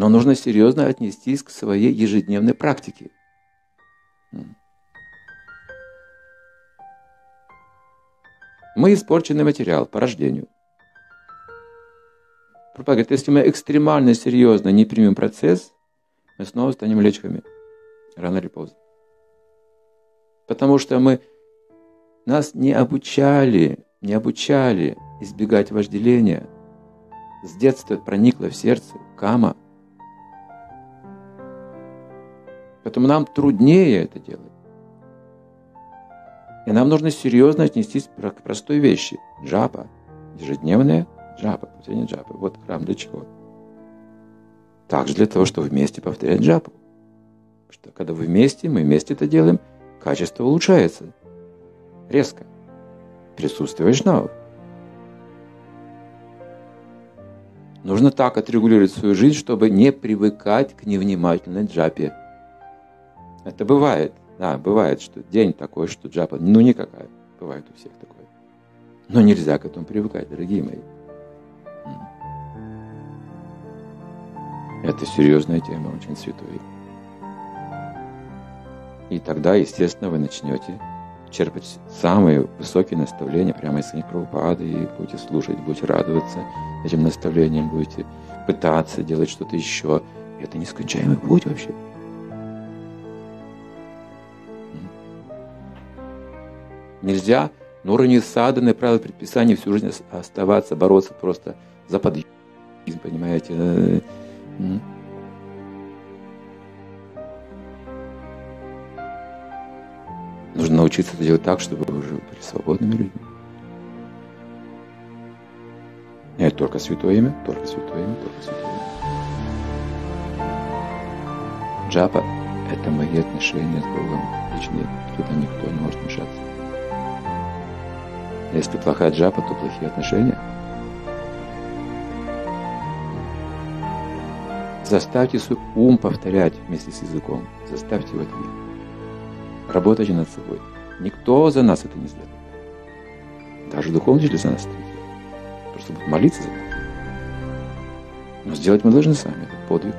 Но нужно серьезно отнестись к своей ежедневной практике. Мы испорченный материал по рождению. Пропа если мы экстремально серьезно не примем процесс, мы снова станем лечками. Рано или поздно. Потому что мы нас не обучали, не обучали избегать вожделения. С детства проникло в сердце кама. Поэтому нам труднее это делать. И нам нужно серьезно отнестись к простой вещи. Джапа. Ежедневная джапа. Повторение джапа. Вот храм для чего? Также для того, чтобы вместе повторять джапу. Что когда вы вместе, мы вместе это делаем, качество улучшается. Резко. Присутствие вайшнавов. Нужно так отрегулировать свою жизнь, чтобы не привыкать к невнимательной джапе. Это бывает. Да, бывает, что день такой, что джапа, ну никакая. Бывает у всех такое. Но нельзя к этому привыкать, дорогие мои. Это серьезная тема, очень святой. И тогда, естественно, вы начнете черпать самые высокие наставления прямо из книг Прабхупады и будете слушать, будете радоваться этим наставлениям, будете пытаться делать что-то еще. Это нескончаемый путь вообще. Нельзя на уровне саданы, правил предписаний всю жизнь оставаться, бороться просто за подъем, понимаете? Нужно научиться это делать так, чтобы вы уже были свободными людьми. Нет, только святое имя, только святое имя, только святое имя. Джапа – это мои отношения с Богом личные, туда никто не может вмешаться. Если плохая джапа, то плохие отношения. Заставьте свой ум повторять вместе с языком. Заставьте его делать. Работайте над собой. Никто за нас это не сделает. Даже духовный учитель за нас это не сделает. Просто будут молиться за нас. Но сделать мы должны сами этот подвиг.